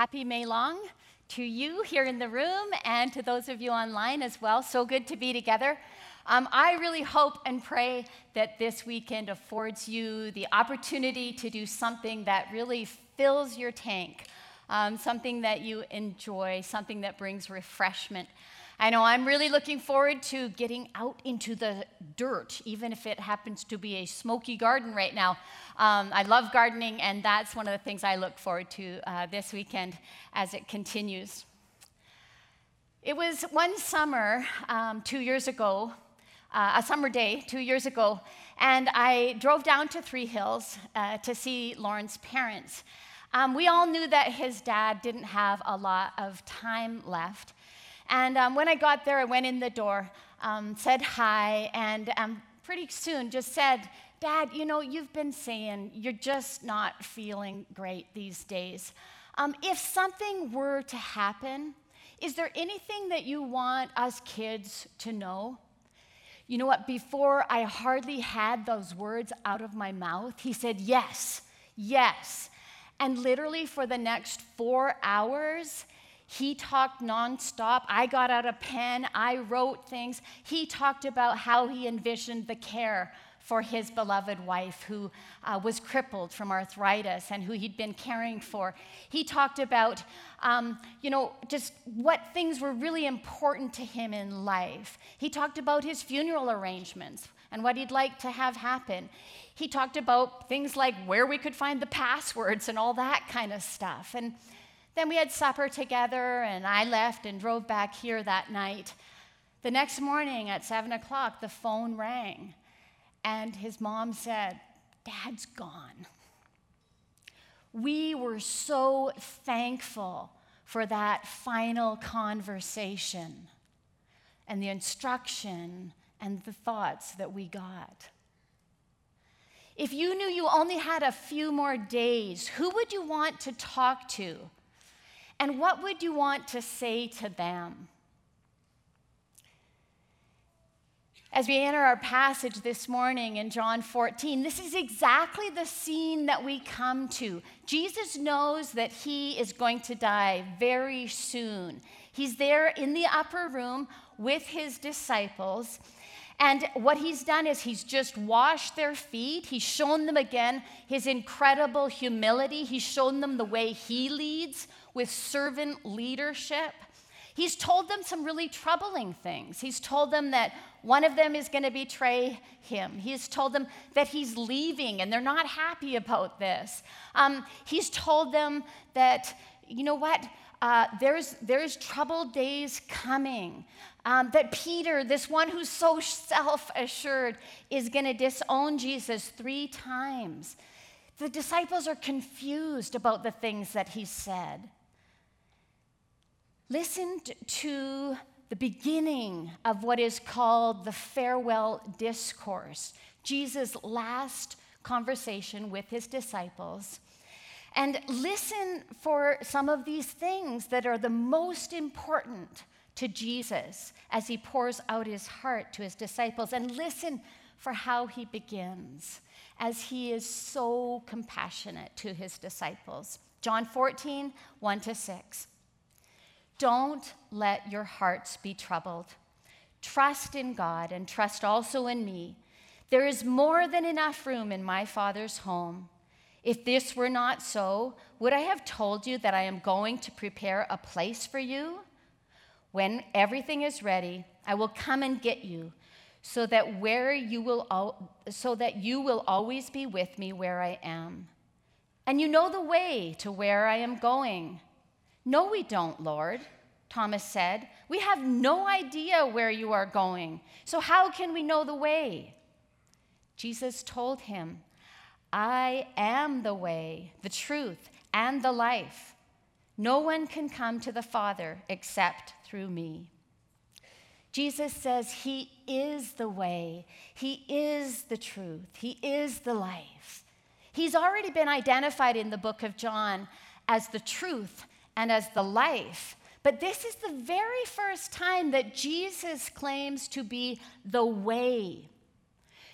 Happy May Long to you here in the room and to those of you online as well. So good to be together. Um, I really hope and pray that this weekend affords you the opportunity to do something that really fills your tank, um, something that you enjoy, something that brings refreshment. I know I'm really looking forward to getting out into the dirt, even if it happens to be a smoky garden right now. Um, I love gardening, and that's one of the things I look forward to uh, this weekend as it continues. It was one summer um, two years ago, uh, a summer day two years ago, and I drove down to Three Hills uh, to see Lauren's parents. Um, we all knew that his dad didn't have a lot of time left. And um, when I got there, I went in the door, um, said hi, and um, pretty soon just said, Dad, you know, you've been saying you're just not feeling great these days. Um, if something were to happen, is there anything that you want us kids to know? You know what? Before I hardly had those words out of my mouth, he said, Yes, yes. And literally for the next four hours, he talked nonstop. I got out a pen, I wrote things. He talked about how he envisioned the care for his beloved wife who uh, was crippled from arthritis and who he'd been caring for. He talked about, um, you know, just what things were really important to him in life. He talked about his funeral arrangements and what he'd like to have happen. He talked about things like where we could find the passwords and all that kind of stuff. And then we had supper together, and I left and drove back here that night. The next morning at 7 o'clock, the phone rang, and his mom said, Dad's gone. We were so thankful for that final conversation and the instruction and the thoughts that we got. If you knew you only had a few more days, who would you want to talk to? And what would you want to say to them? As we enter our passage this morning in John 14, this is exactly the scene that we come to. Jesus knows that he is going to die very soon. He's there in the upper room with his disciples. And what he's done is he's just washed their feet. He's shown them again his incredible humility. He's shown them the way he leads with servant leadership. He's told them some really troubling things. He's told them that one of them is going to betray him. He's told them that he's leaving and they're not happy about this. Um, he's told them that, you know what, uh, there's, there's troubled days coming. Um, that Peter, this one who's so self assured, is going to disown Jesus three times. The disciples are confused about the things that he said. Listen to the beginning of what is called the farewell discourse, Jesus' last conversation with his disciples. And listen for some of these things that are the most important to Jesus as he pours out his heart to his disciples. And listen for how he begins as he is so compassionate to his disciples. John 14, 1 to 6. Don't let your hearts be troubled. Trust in God and trust also in me. There is more than enough room in my Father's home. If this were not so, would I have told you that I am going to prepare a place for you? When everything is ready, I will come and get you, so that where you will al- so that you will always be with me where I am. And you know the way to where I am going. No, we don't, Lord, Thomas said. We have no idea where you are going. So how can we know the way? Jesus told him, I am the way, the truth, and the life. No one can come to the Father except through me. Jesus says he is the way, he is the truth, he is the life. He's already been identified in the book of John as the truth and as the life. But this is the very first time that Jesus claims to be the way.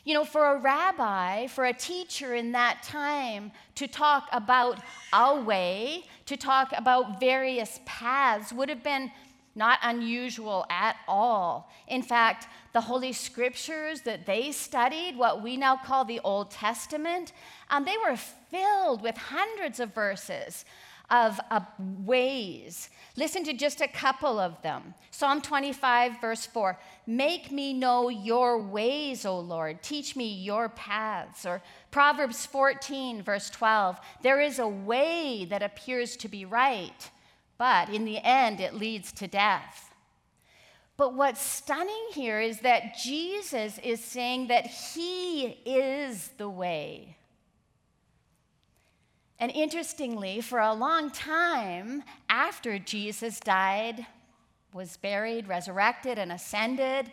You know, for a rabbi, for a teacher in that time to talk about a way, to talk about various paths, would have been not unusual at all. In fact, the Holy Scriptures that they studied, what we now call the Old Testament, um, they were filled with hundreds of verses of uh, ways. Listen to just a couple of them. Psalm 25, verse 4 Make me know your ways, O Lord. Teach me your paths. Or Proverbs 14, verse 12 There is a way that appears to be right, but in the end it leads to death. But what's stunning here is that Jesus is saying that He is the way. And interestingly, for a long time after Jesus died, was buried, resurrected, and ascended,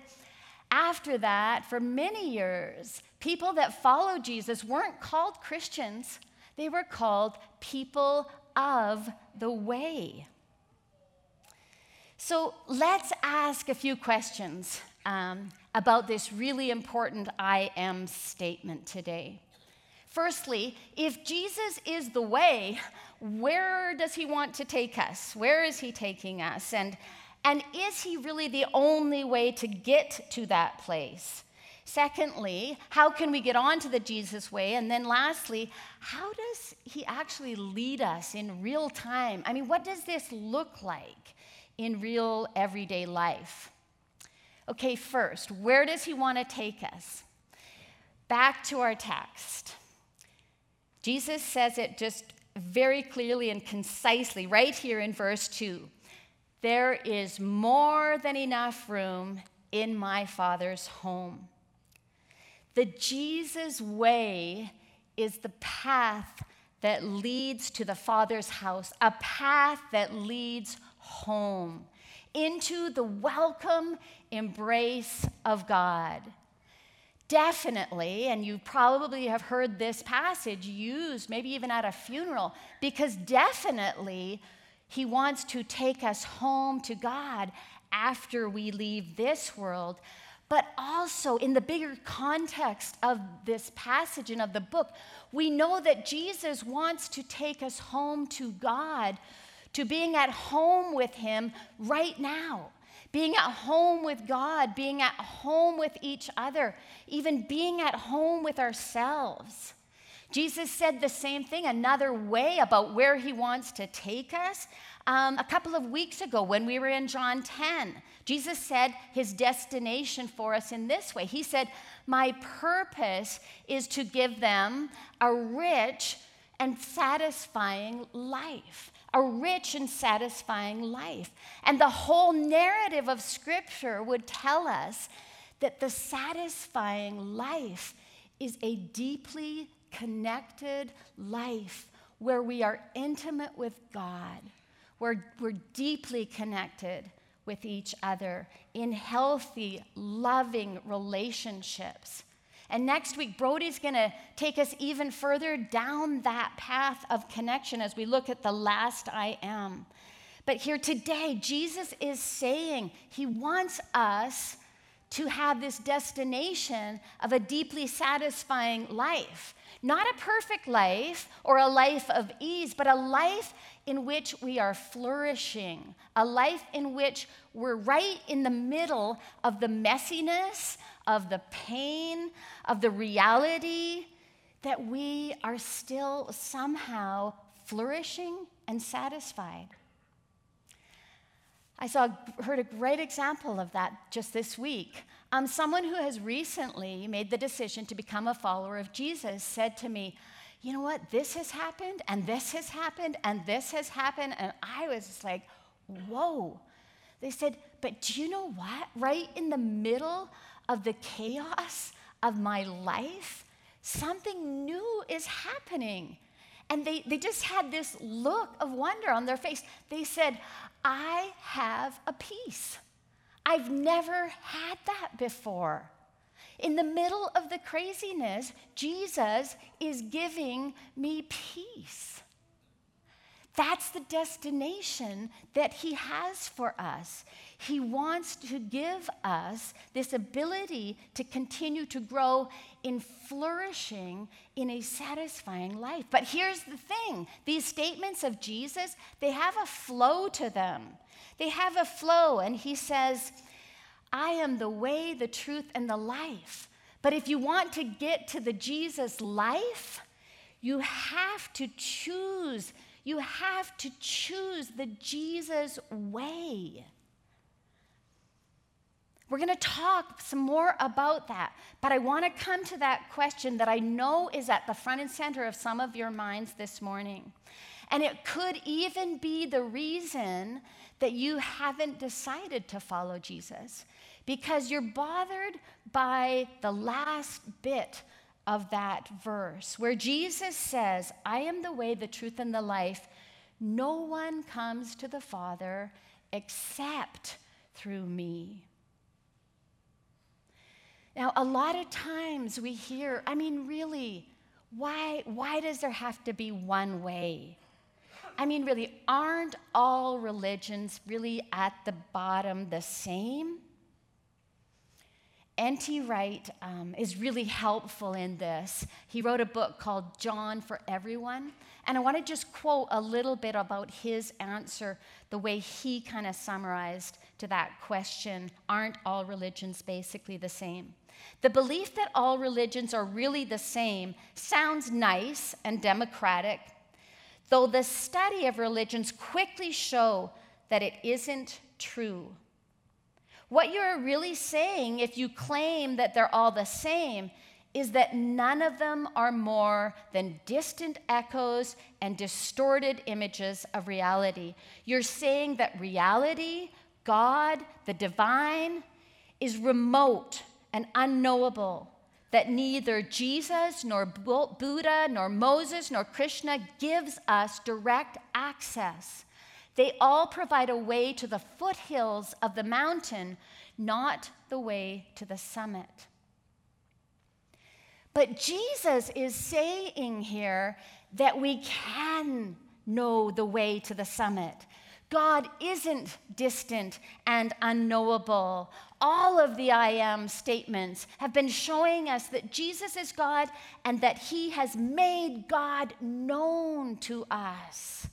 after that, for many years, people that followed Jesus weren't called Christians, they were called people of the way. So let's ask a few questions um, about this really important I am statement today. Firstly, if Jesus is the way, where does he want to take us? Where is he taking us? And, and is he really the only way to get to that place? Secondly, how can we get on to the Jesus way? And then lastly, how does he actually lead us in real time? I mean, what does this look like in real everyday life? Okay, first, where does he want to take us? Back to our text. Jesus says it just very clearly and concisely right here in verse 2. There is more than enough room in my Father's home. The Jesus way is the path that leads to the Father's house, a path that leads home into the welcome embrace of God definitely, and you probably have heard this passage used, maybe even at a funeral, because definitely he wants to take us home to God after we leave this world. But also, in the bigger context of this passage and of the book, we know that Jesus wants to take us home to God, to being at home with Him right now being at home with God, being at home with each other, even being at home with ourselves. Jesus said the same thing, another way about where he wants to take us. Um, a couple of weeks ago, when we were in John 10, Jesus said his destination for us in this way. He said, My purpose is to give them a rich and satisfying life a rich and satisfying life. And the whole narrative of Scripture would tell us that the satisfying life is a deeply connected life where we are intimate with God, where we're deeply connected with each other in healthy, loving relationships. And next week, Brody's going to take us even further down that path of connection as we look at the last I am. But here today, Jesus is saying he wants us to have this destination of a deeply satisfying life. Not a perfect life or a life of ease, but a life in which we are flourishing, a life in which we're right in the middle of the messiness, of the pain, of the reality that we are still somehow flourishing and satisfied. I saw, heard a great example of that just this week. Um, someone who has recently made the decision to become a follower of Jesus said to me, You know what? This has happened, and this has happened, and this has happened. And I was just like, Whoa. They said, But do you know what? Right in the middle of the chaos of my life, something new is happening. And they, they just had this look of wonder on their face. They said, I have a peace. I've never had that before. In the middle of the craziness, Jesus is giving me peace. That's the destination that He has for us. He wants to give us this ability to continue to grow in flourishing in a satisfying life. But here's the thing these statements of Jesus, they have a flow to them. They have a flow, and He says, I am the way, the truth, and the life. But if you want to get to the Jesus life, you have to choose. You have to choose the Jesus way. We're going to talk some more about that, but I want to come to that question that I know is at the front and center of some of your minds this morning. And it could even be the reason that you haven't decided to follow Jesus because you're bothered by the last bit of that verse where Jesus says, I am the way, the truth, and the life. No one comes to the Father except through me. Now, a lot of times we hear, I mean, really, why, why does there have to be one way? I mean, really, aren't all religions really at the bottom the same? N.T. Wright um, is really helpful in this. He wrote a book called John for Everyone. And I want to just quote a little bit about his answer, the way he kind of summarized to that question Aren't all religions basically the same? The belief that all religions are really the same sounds nice and democratic, though the study of religions quickly show that it isn't true. What you're really saying, if you claim that they're all the same, is that none of them are more than distant echoes and distorted images of reality. You're saying that reality, God, the divine, is remote and unknowable, that neither Jesus, nor Buddha, nor Moses, nor Krishna gives us direct access. They all provide a way to the foothills of the mountain, not the way to the summit. But Jesus is saying here that we can know the way to the summit. God isn't distant and unknowable. All of the I am statements have been showing us that Jesus is God and that He has made God known to us.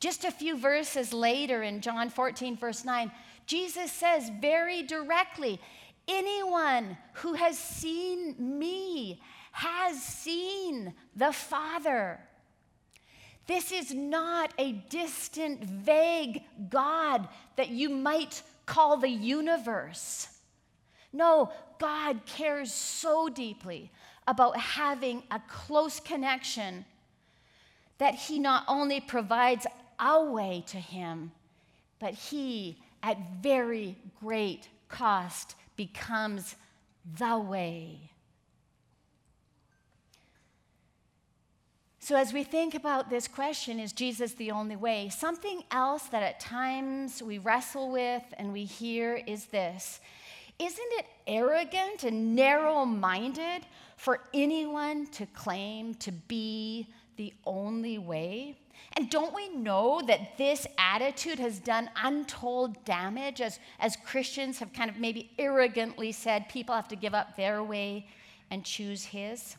Just a few verses later in John 14, verse 9, Jesus says very directly, Anyone who has seen me has seen the Father. This is not a distant, vague God that you might call the universe. No, God cares so deeply about having a close connection that He not only provides our way to Him, but He, at very great cost, becomes the way. So, as we think about this question, is Jesus the only way? Something else that at times we wrestle with and we hear is this Isn't it arrogant and narrow minded for anyone to claim to be the only way? And don't we know that this attitude has done untold damage as, as Christians have kind of maybe arrogantly said people have to give up their way and choose his?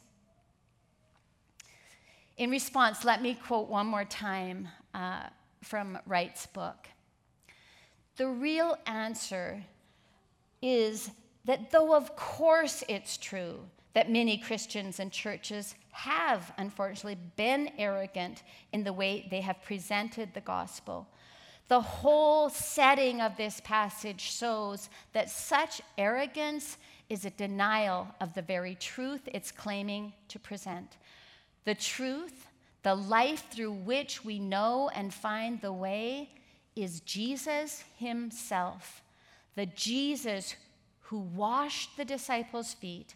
In response, let me quote one more time uh, from Wright's book. The real answer is that though, of course, it's true that many Christians and churches have, unfortunately, been arrogant in the way they have presented the gospel. The whole setting of this passage shows that such arrogance is a denial of the very truth it's claiming to present. The truth, the life through which we know and find the way, is Jesus Himself, the Jesus who washed the disciples' feet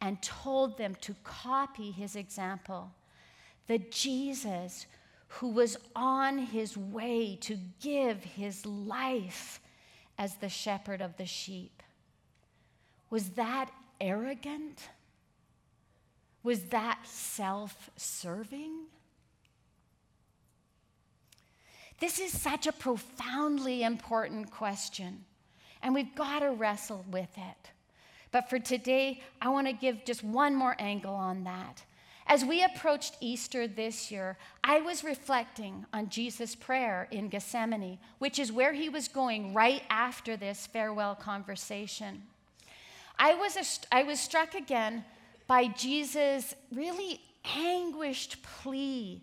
and told them to copy his example. The Jesus who was on his way to give his life as the shepherd of the sheep. Was that arrogant? Was that self serving? This is such a profoundly important question, and we've got to wrestle with it. But for today, I want to give just one more angle on that. As we approached Easter this year, I was reflecting on Jesus' prayer in Gethsemane, which is where he was going right after this farewell conversation. I was, I was struck again by Jesus' really anguished plea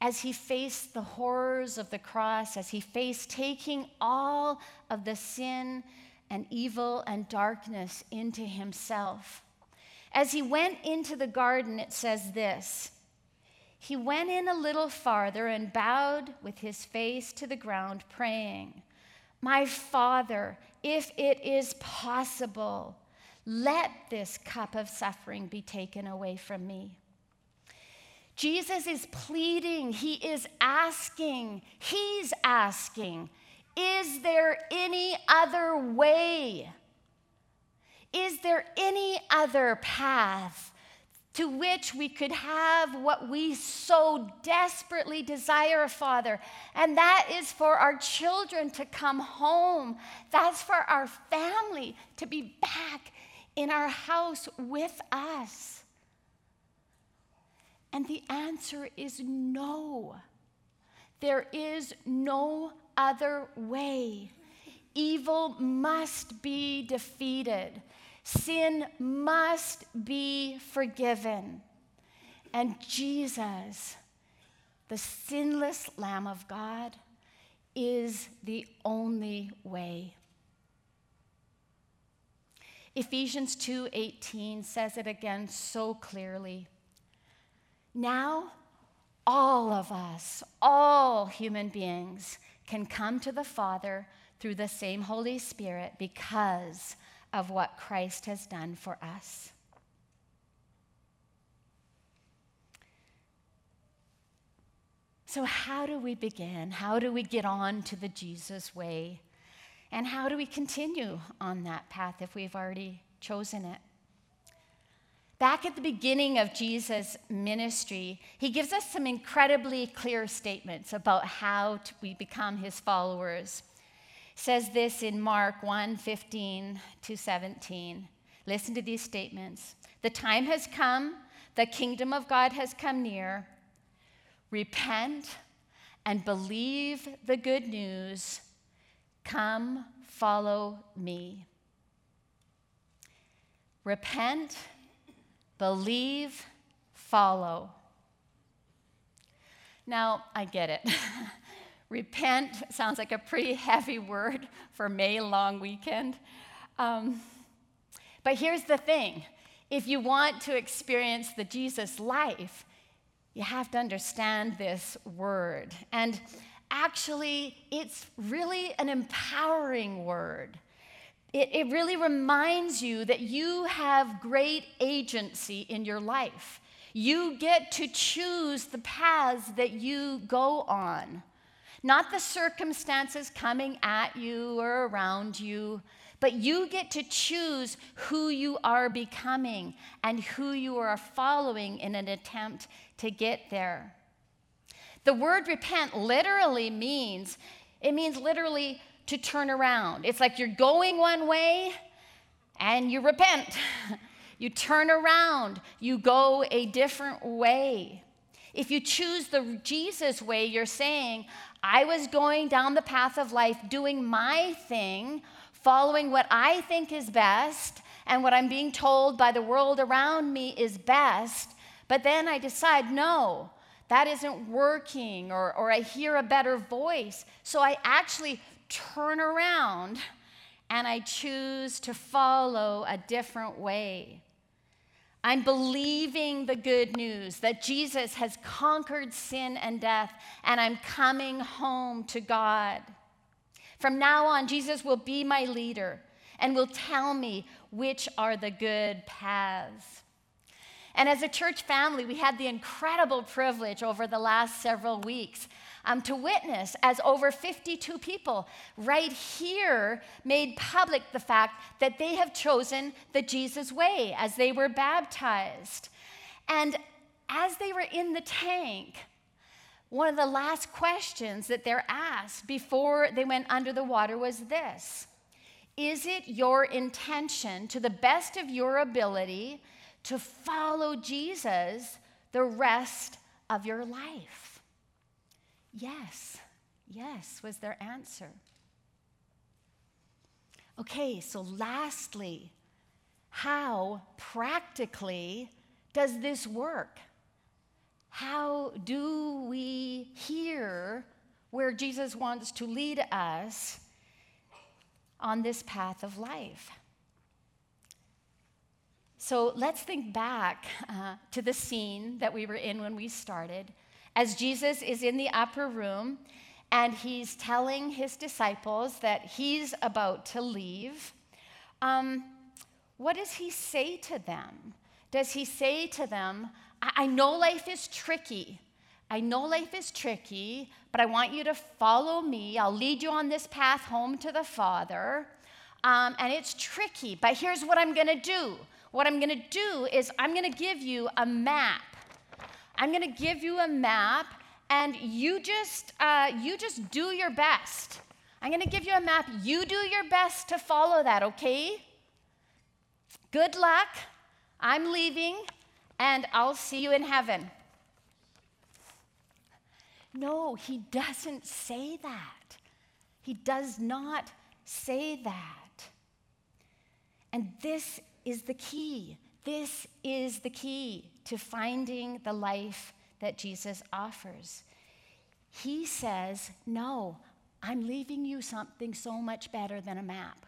as he faced the horrors of the cross, as he faced taking all of the sin and evil and darkness into himself. As he went into the garden, it says this He went in a little farther and bowed with his face to the ground, praying, My Father, if it is possible, let this cup of suffering be taken away from me. Jesus is pleading, he is asking, he's asking, is there any other way? Is there any other path to which we could have what we so desperately desire, Father? And that is for our children to come home. That's for our family to be back in our house with us. And the answer is no. There is no other way. Evil must be defeated. Sin must be forgiven. And Jesus, the sinless Lamb of God, is the only way. Ephesians 2:18 says it again so clearly. Now, all of us, all human beings, can come to the Father through the same Holy Spirit because of what Christ has done for us. So, how do we begin? How do we get on to the Jesus way? And how do we continue on that path if we've already chosen it? Back at the beginning of Jesus' ministry, he gives us some incredibly clear statements about how we become his followers. says this in Mark 1 15 to 17. Listen to these statements. The time has come, the kingdom of God has come near. Repent and believe the good news. Come, follow me. Repent Believe, follow. Now, I get it. Repent sounds like a pretty heavy word for May long weekend. Um, but here's the thing if you want to experience the Jesus life, you have to understand this word. And actually, it's really an empowering word it, it really reminds you that you have great agency in your life. You get to choose the paths that you go on, not the circumstances coming at you or around you, but you get to choose who you are becoming and who you are following in an attempt to get there. The word repent literally means, it means literally to turn around. It's like you're going one way and you repent. you turn around, you go a different way. If you choose the Jesus way, you're saying, I was going down the path of life doing my thing, following what I think is best and what I'm being told by the world around me is best. But then I decide, no, that isn't working, or, or I hear a better voice. So I actually turn around and I choose to follow a different way. I'm believing the good news that Jesus has conquered sin and death, and I'm coming home to God. From now on, Jesus will be my leader and will tell me which are the good paths. And as a church family, we had the incredible privilege over the last several weeks um, to witness as over 52 people right here made public the fact that they have chosen the Jesus way as they were baptized. And as they were in the tank, one of the last questions that they're asked before they went under the water was this Is it your intention, to the best of your ability, to follow Jesus the rest of your life? Yes, yes, was their answer. Okay, so lastly, how practically does this work? How do we hear where Jesus wants to lead us on this path of life? So let's think back uh, to the scene that we were in when we started. As Jesus is in the upper room and he's telling his disciples that he's about to leave, um, what does he say to them? Does he say to them, I know life is tricky. I know life is tricky, but I want you to follow me. I'll lead you on this path home to the Father. Um, and it's tricky, but here's what I'm going to do. What I'm going to do is I'm going to give you a map. I'm going to give you a map, and you just uh, you just do your best. I'm going to give you a map. You do your best to follow that, okay? Good luck. I'm leaving and I'll see you in heaven. No, he doesn't say that. He does not say that. And this is the key. This is the key to finding the life that Jesus offers. He says, No, I'm leaving you something so much better than a map.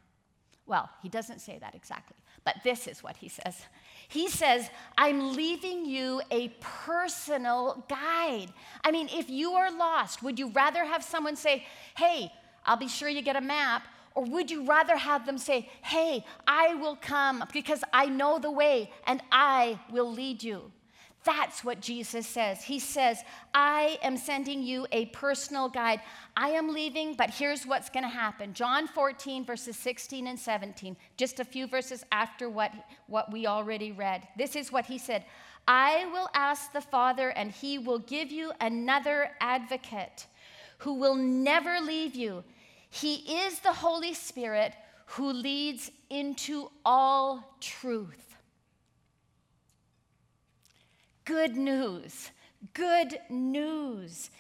Well, he doesn't say that exactly, but this is what he says. He says, I'm leaving you a personal guide. I mean, if you are lost, would you rather have someone say, Hey, I'll be sure you get a map? Or would you rather have them say, Hey, I will come because I know the way and I will lead you? That's what Jesus says. He says, I am sending you a personal guide. I am leaving, but here's what's going to happen. John 14, verses 16 and 17, just a few verses after what, what we already read. This is what he said I will ask the Father, and he will give you another advocate who will never leave you. He is the Holy Spirit who leads into all truth. Good news. Good news.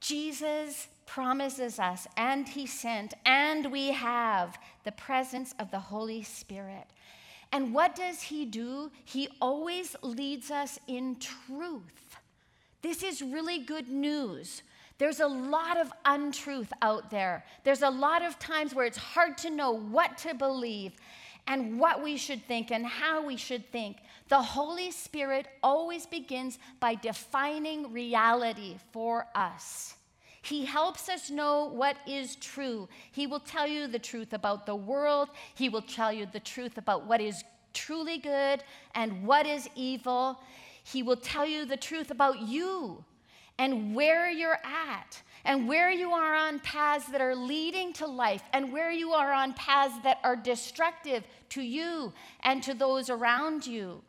Jesus promises us, and He sent, and we have the presence of the Holy Spirit. And what does He do? He always leads us in truth. This is really good news. There's a lot of untruth out there. There's a lot of times where it's hard to know what to believe and what we should think and how we should think. The Holy Spirit always begins by defining reality for us. He helps us know what is true. He will tell you the truth about the world, He will tell you the truth about what is truly good and what is evil. He will tell you the truth about you and where you're at and where you are on paths that are leading to life and where you are on paths that are destructive to you and to those around you.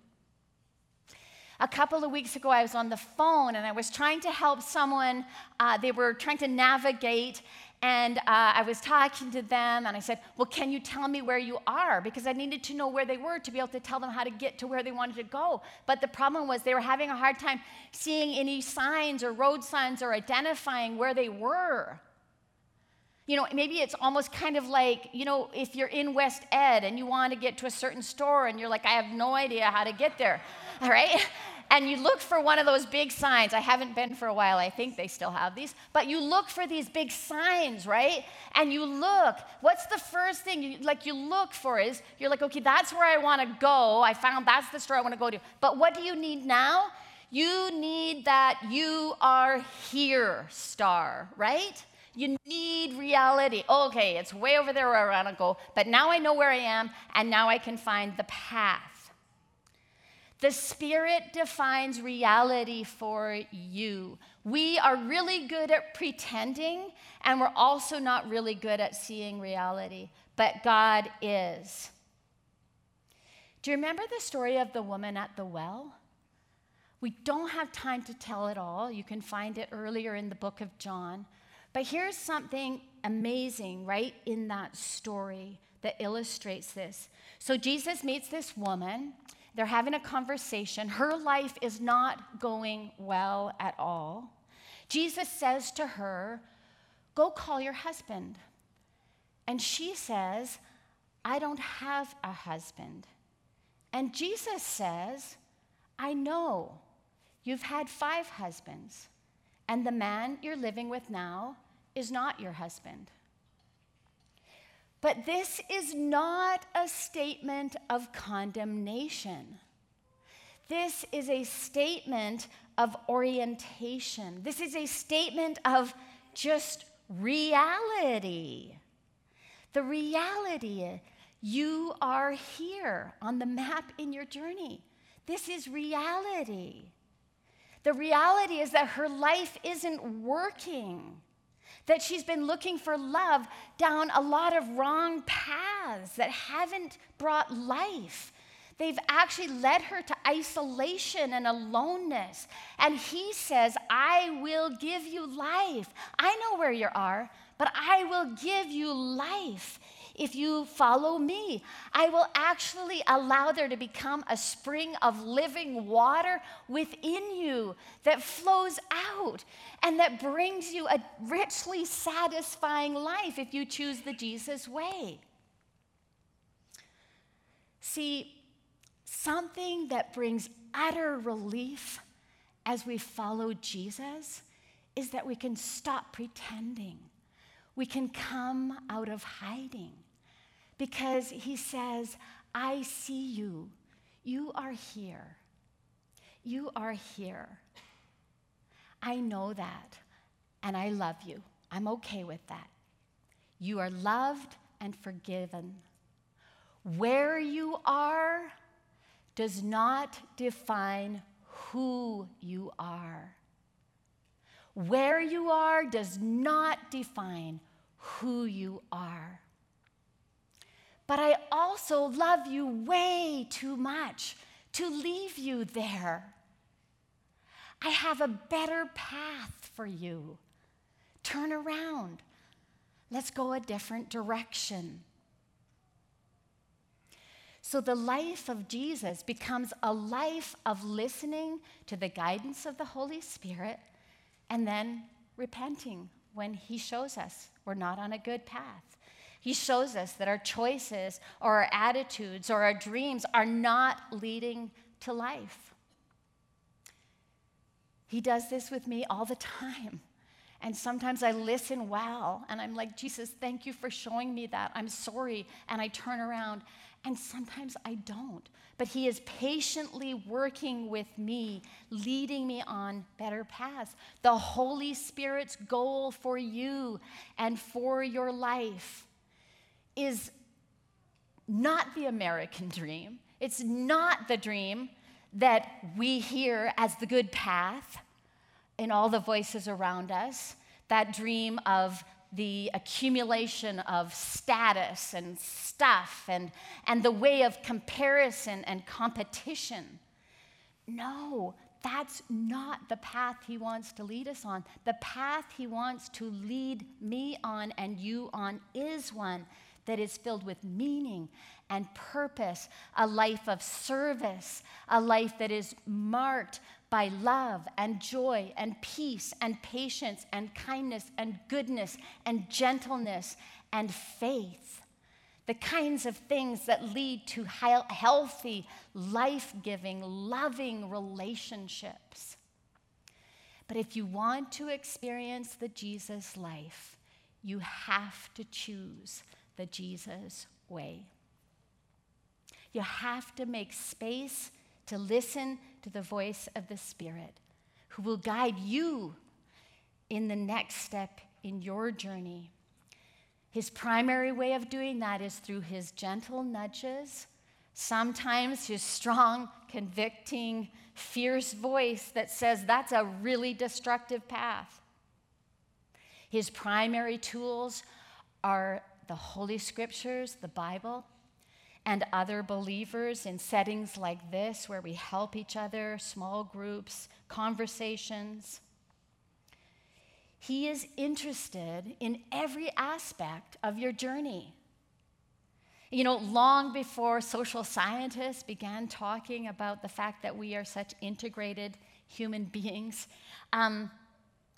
A couple of weeks ago, I was on the phone and I was trying to help someone. Uh, they were trying to navigate and uh, I was talking to them, and I said, Well, can you tell me where you are? Because I needed to know where they were to be able to tell them how to get to where they wanted to go. But the problem was they were having a hard time seeing any signs or road signs or identifying where they were. You know, maybe it's almost kind of like, you know, if you're in West Ed and you want to get to a certain store and you're like, I have no idea how to get there, all right? And you look for one of those big signs. I haven't been for a while, I think they still have these, but you look for these big signs, right? And you look. What's the first thing you like you look for is you're like, okay, that's where I want to go. I found that's the store I want to go to. But what do you need now? You need that you are here star, right? You need reality. Okay, it's way over there where I want to go, but now I know where I am, and now I can find the path. The Spirit defines reality for you. We are really good at pretending, and we're also not really good at seeing reality, but God is. Do you remember the story of the woman at the well? We don't have time to tell it all. You can find it earlier in the book of John. But here's something amazing right in that story that illustrates this. So Jesus meets this woman. They're having a conversation. Her life is not going well at all. Jesus says to her, Go call your husband. And she says, I don't have a husband. And Jesus says, I know you've had five husbands, and the man you're living with now is not your husband. But this is not a statement of condemnation. This is a statement of orientation. This is a statement of just reality. The reality, you are here on the map in your journey. This is reality. The reality is that her life isn't working, that she's been looking for love down a lot of wrong paths that haven't brought life. They've actually led her to isolation and aloneness. And he says, I will give you life. I know where you are, but I will give you life if you follow me. I will actually allow there to become a spring of living water within you that flows out and that brings you a richly satisfying life if you choose the Jesus way. See, something that brings utter relief as we follow Jesus is that we can stop pretending. We can come out of hiding because he says, I see you. You are here. You are here. I know that, and I love you. I'm okay with that. You are loved and forgiven. Where you are, does not define who you are. Where you are does not define who you are. But I also love you way too much to leave you there. I have a better path for you. Turn around. Let's go a different direction. So the life of Jesus becomes a life of listening to the guidance of the Holy Spirit and then repenting when He shows us we're not on a good path. He shows us that our choices or our attitudes or our dreams are not leading to life. He does this with me all the time. And sometimes I listen well and I'm like, Jesus, thank you for showing me that. I'm sorry. And I turn around and sometimes I don't. But He is patiently working with me, leading me on better paths. The Holy Spirit's goal for you and for your life is not the American dream. It's not the dream that we hear as the good path in all the voices around us, that dream of the accumulation of status and stuff and, and the way of comparison and competition. No, that's not the path he wants to lead us on. The path he wants to lead me on and you on is one that is filled with meaning and purpose, a life of service, a life that is marked by love and joy and peace and patience and kindness and goodness and gentleness and faith. The kinds of things that lead to healthy, life giving, loving relationships. But if you want to experience the Jesus life, you have to choose the Jesus way. You have to make space to listen to the voice of the Spirit who will guide you in the next step in your journey. His primary way of doing that is through his gentle nudges, sometimes his strong, convicting, fierce voice that says that's a really destructive path. His primary tools are the Holy Scriptures, the Bible, and other believers in settings like this where we help each other, small groups, conversations. He is interested in every aspect of your journey. You know, long before social scientists began talking about the fact that we are such integrated human beings, um,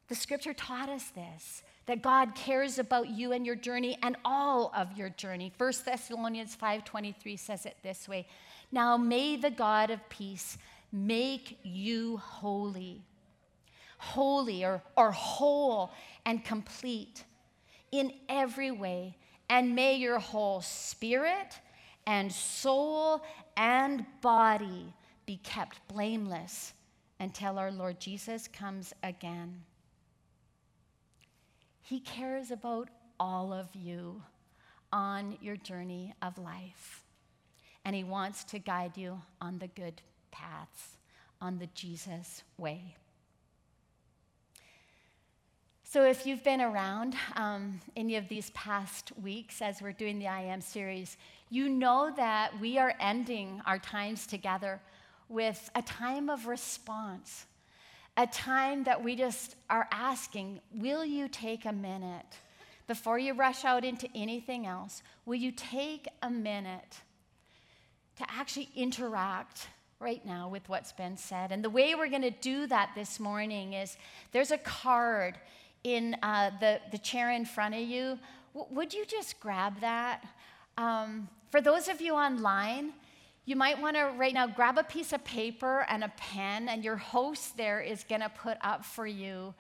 the scripture taught us this that God cares about you and your journey and all of your journey. 1 Thessalonians 5:23 says it this way. Now may the God of peace make you holy. Holy or, or whole and complete in every way, and may your whole spirit and soul and body be kept blameless until our Lord Jesus comes again. He cares about all of you on your journey of life. And He wants to guide you on the good paths, on the Jesus way. So, if you've been around um, any of these past weeks as we're doing the I Am series, you know that we are ending our times together with a time of response a time that we just are asking, will you take a minute before you rush out into anything else? Will you take a minute to actually interact right now with what's been said? And the way we're going to do that this morning is there's a card in uh, the, the chair in front of you. W- would you just grab that? Um, for those of you online, you might want to right now grab a piece of paper and a pen, and your host there is going to put up for you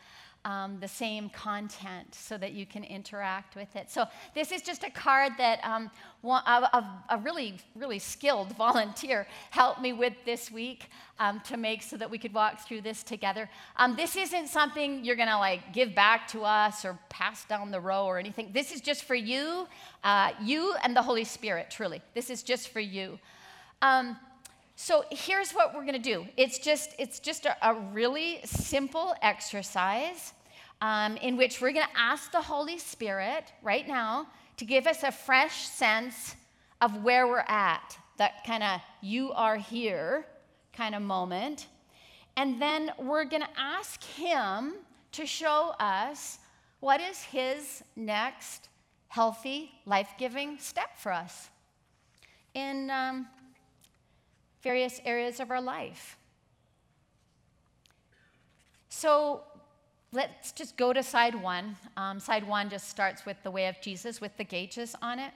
um, the same content so that you can interact with it. So, this is just a card that um, a, a, really, really skilled volunteer helped me with this week um, to make so that we could walk through this together. Um, this isn't something you're going to like give back to us or pass down the row or anything. This is just for you, uh, you and the Holy Spirit, truly. This is just for you. Um, so here's what we're going to do. It's just it's just a, a really simple exercise um, in which we're going to ask the Holy Spirit right now to give us a fresh sense of where we're at. That kind of you are here kind of moment. And then we're going to ask Him to show us what is His next healthy, life giving step for us. In um, various areas of our life. So let's just go to side one. Um, side one just starts with the way of Jesus with the gauges on it.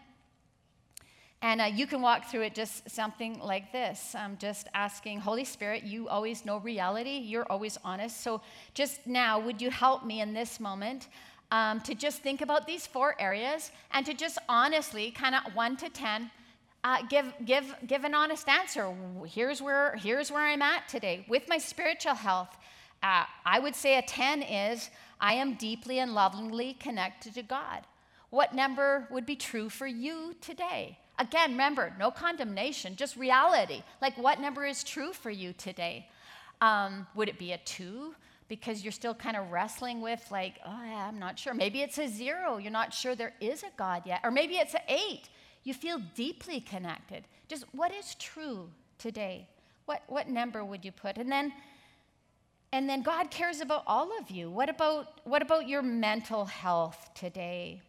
And uh, you can walk through it just something like this um, just asking, Holy Spirit, you always know reality, you're always honest. So just now, would you help me in this moment um, to just think about these four areas and to just honestly, kind of one to 10, uh, give, give, give an honest answer. Here's where, here's where I'm at today with my spiritual health. Uh, I would say a 10 is I am deeply and lovingly connected to God. What number would be true for you today? Again, remember, no condemnation, just reality. Like, what number is true for you today? Um, would it be a two? Because you're still kind of wrestling with, like, oh, yeah, I'm not sure. Maybe it's a zero. You're not sure there is a God yet. Or maybe it's an eight you feel deeply connected. Just what is true today? What, what number would you put? And then, and then God cares about all of you. What about, what about your mental health today?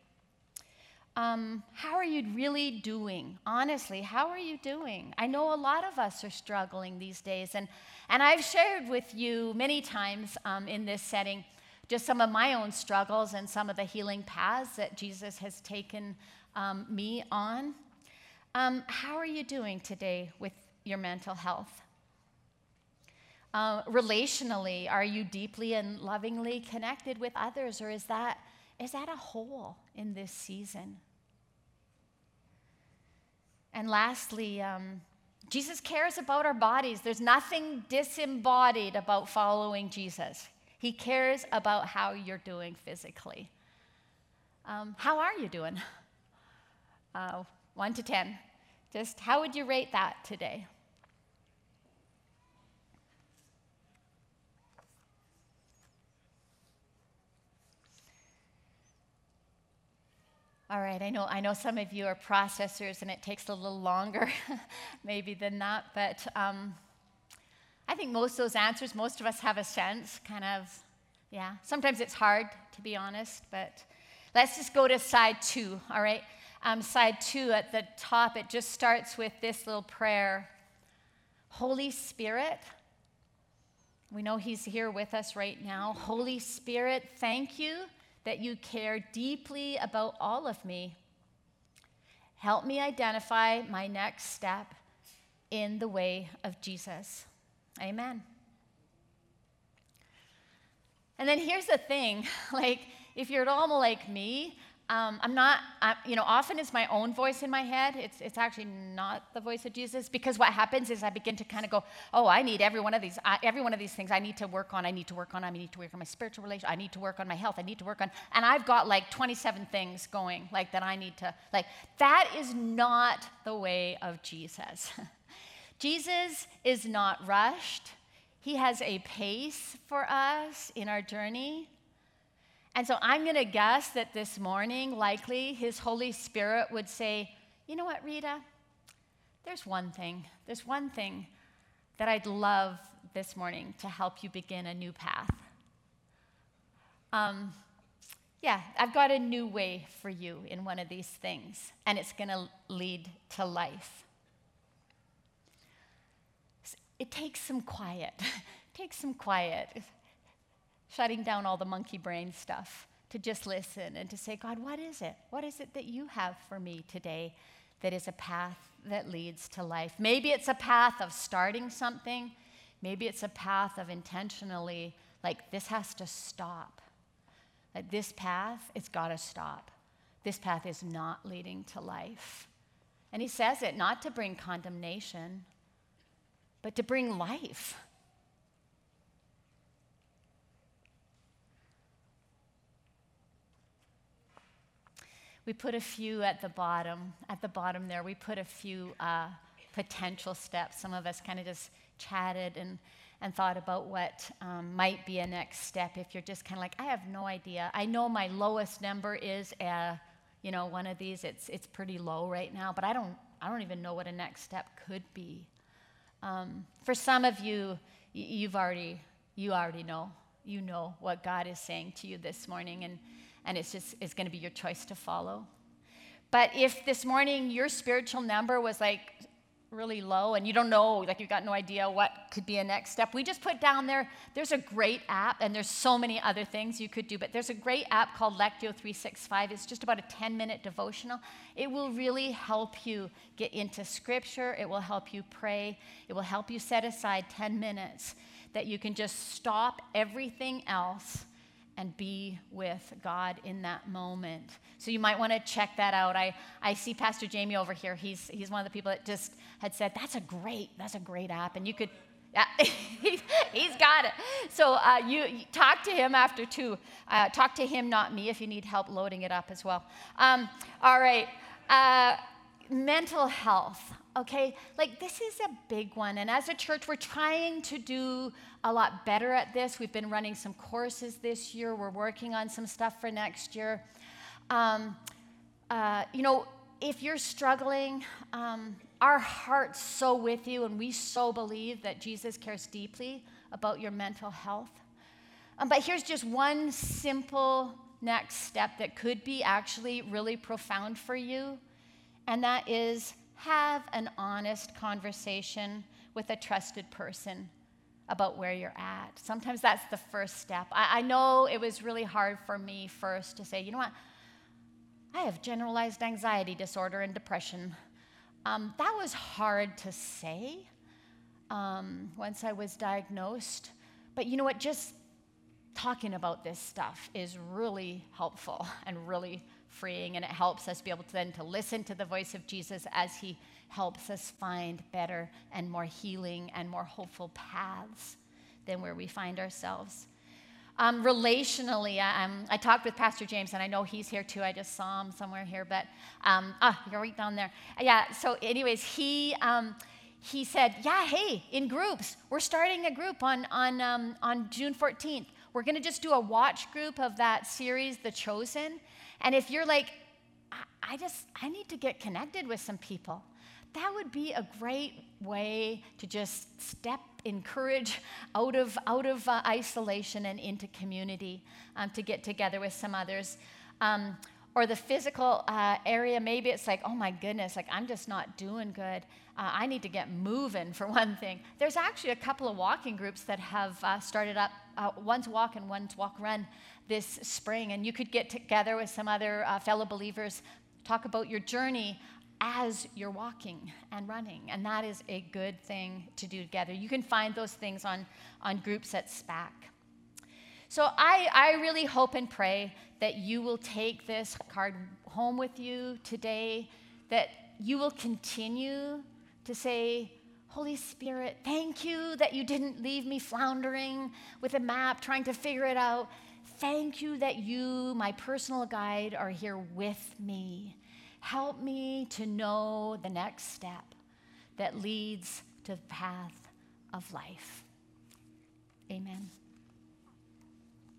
Um, how are you really doing? Honestly, how are you doing? I know a lot of us are struggling these days, and, and I've shared with you many times um, in this setting just some of my own struggles and some of the healing paths that Jesus has taken um, me on. Um, how are you doing today with your mental health? Uh, relationally, are you deeply and lovingly connected with others, or is that, is that a hole in this season? And lastly, um, Jesus cares about our bodies. There's nothing disembodied about following Jesus. He cares about how you're doing physically. Um, how are you doing? Uh, 1 to 10. Just how would you rate that today? All right, I know, I know some of you are processors and it takes a little longer maybe than that, but um, I think most of those answers, most of us have a sense, kind of, yeah. Sometimes it's hard, to be honest, but let's just go to side two, all right? Um, side two at the top, it just starts with this little prayer Holy Spirit, we know He's here with us right now. Holy Spirit, thank you that you care deeply about all of me. Help me identify my next step in the way of Jesus. Amen. And then here's the thing like, if you're at all like me, um, I'm not, I, you know, often it's my own voice in my head. It's, it's actually not the voice of Jesus because what happens is I begin to kind of go, oh, I need every one of these, I, every one of these things I need to work on. I need to work on. I need to work on my spiritual relationship. I need to work on my health. I need to work on, and I've got like 27 things going, like that I need to, like, that is not the way of Jesus. Jesus is not rushed. He has a pace for us in our journey. And so I'm going to guess that this morning, likely, His Holy Spirit would say, You know what, Rita? There's one thing. There's one thing that I'd love this morning to help you begin a new path. Um, yeah, I've got a new way for you in one of these things, and it's going to lead to life. It takes some quiet. it takes some quiet shutting down all the monkey brain stuff to just listen and to say, God, what is it? What is it that you have for me today that is a path that leads to life? Maybe it's a path of starting something. Maybe it's a path of intentionally, like, this has to stop. Like, this path, it's got to stop. This path is not leading to life. And he says it not to bring condemnation, but to bring life. We put a few at the bottom. At the bottom there, we put a few uh, potential steps. Some of us kind of just chatted and, and thought about what um, might be a next step if you're just kind of like, I have no idea. I know my lowest number is a, you know, one of these. It's, it's pretty low right now, but I don't, I don't even know what a next step could be. Um, for some of you, you've already, you already know. You know what God is saying to you this morning. And and it's just it's going to be your choice to follow. But if this morning your spiritual number was like really low and you don't know, like you've got no idea what could be a next step, we just put down there, there's a great app, and there's so many other things you could do, but there's a great app called Lectio 365. It's just about a 10 minute devotional. It will really help you get into scripture, it will help you pray, it will help you set aside 10 minutes that you can just stop everything else and be with God in that moment. So you might want to check that out. I, I see Pastor Jamie over here. He's, he's one of the people that just had said, that's a great, that's a great app. And you could, yeah, he's got it. So uh, you, you, talk to him after too. Uh, talk to him, not me, if you need help loading it up as well. Um, all right. Uh, mental health okay? Like, this is a big one. And as a church, we're trying to do a lot better at this. We've been running some courses this year, we're working on some stuff for next year. Um, uh, you know, if you're struggling, um, our heart's so with you, and we so believe that Jesus cares deeply about your mental health. Um, but here's just one simple next step that could be actually really profound for you, and that is have an honest conversation with a trusted person about where you're at. Sometimes that's the first step. I, I, know it was really hard for me first to say, you know what? I have generalized anxiety disorder and depression. Um, that was hard to say um, once I was diagnosed. But you know what? Just talking about this stuff is really helpful and really freeing and it helps us be able to then to listen to the voice of Jesus as he helps us find better and more healing and more hopeful paths than where we find ourselves. Um, relationally, I, um, I, talked with Pastor James, and I know he's here too. I just saw him somewhere here, but um, ah, you're right down there. Yeah. So, anyways, he um, he said, "Yeah, hey, in groups, we're starting a group on on um, on June 14th. We're to just do a watch group of that series, The Chosen, and if you're like, I just, I need to get connected with some people. That would be a great way to just step, encourage out of, out of uh, isolation and into community um, to get together with some others. Um, or the physical uh, area, maybe it's like, oh my goodness, like I'm just not doing good. Uh, I need to get moving for one thing. There's actually a couple of walking groups that have uh, started up. Uh, one's walk and one's walk run this spring, and you could get together with some other uh, fellow believers, talk about your journey as you're walking and running, and that is a good thing to do together. You can find those things on on groups at SPAC. So I, I really hope and pray that you will take this card home with you today, that you will continue to say, Holy Spirit, thank you that you didn't leave me floundering with a map trying to figure it out. Thank you that you, my personal guide, are here with me. Help me to know the next step that leads to the path of life. Amen.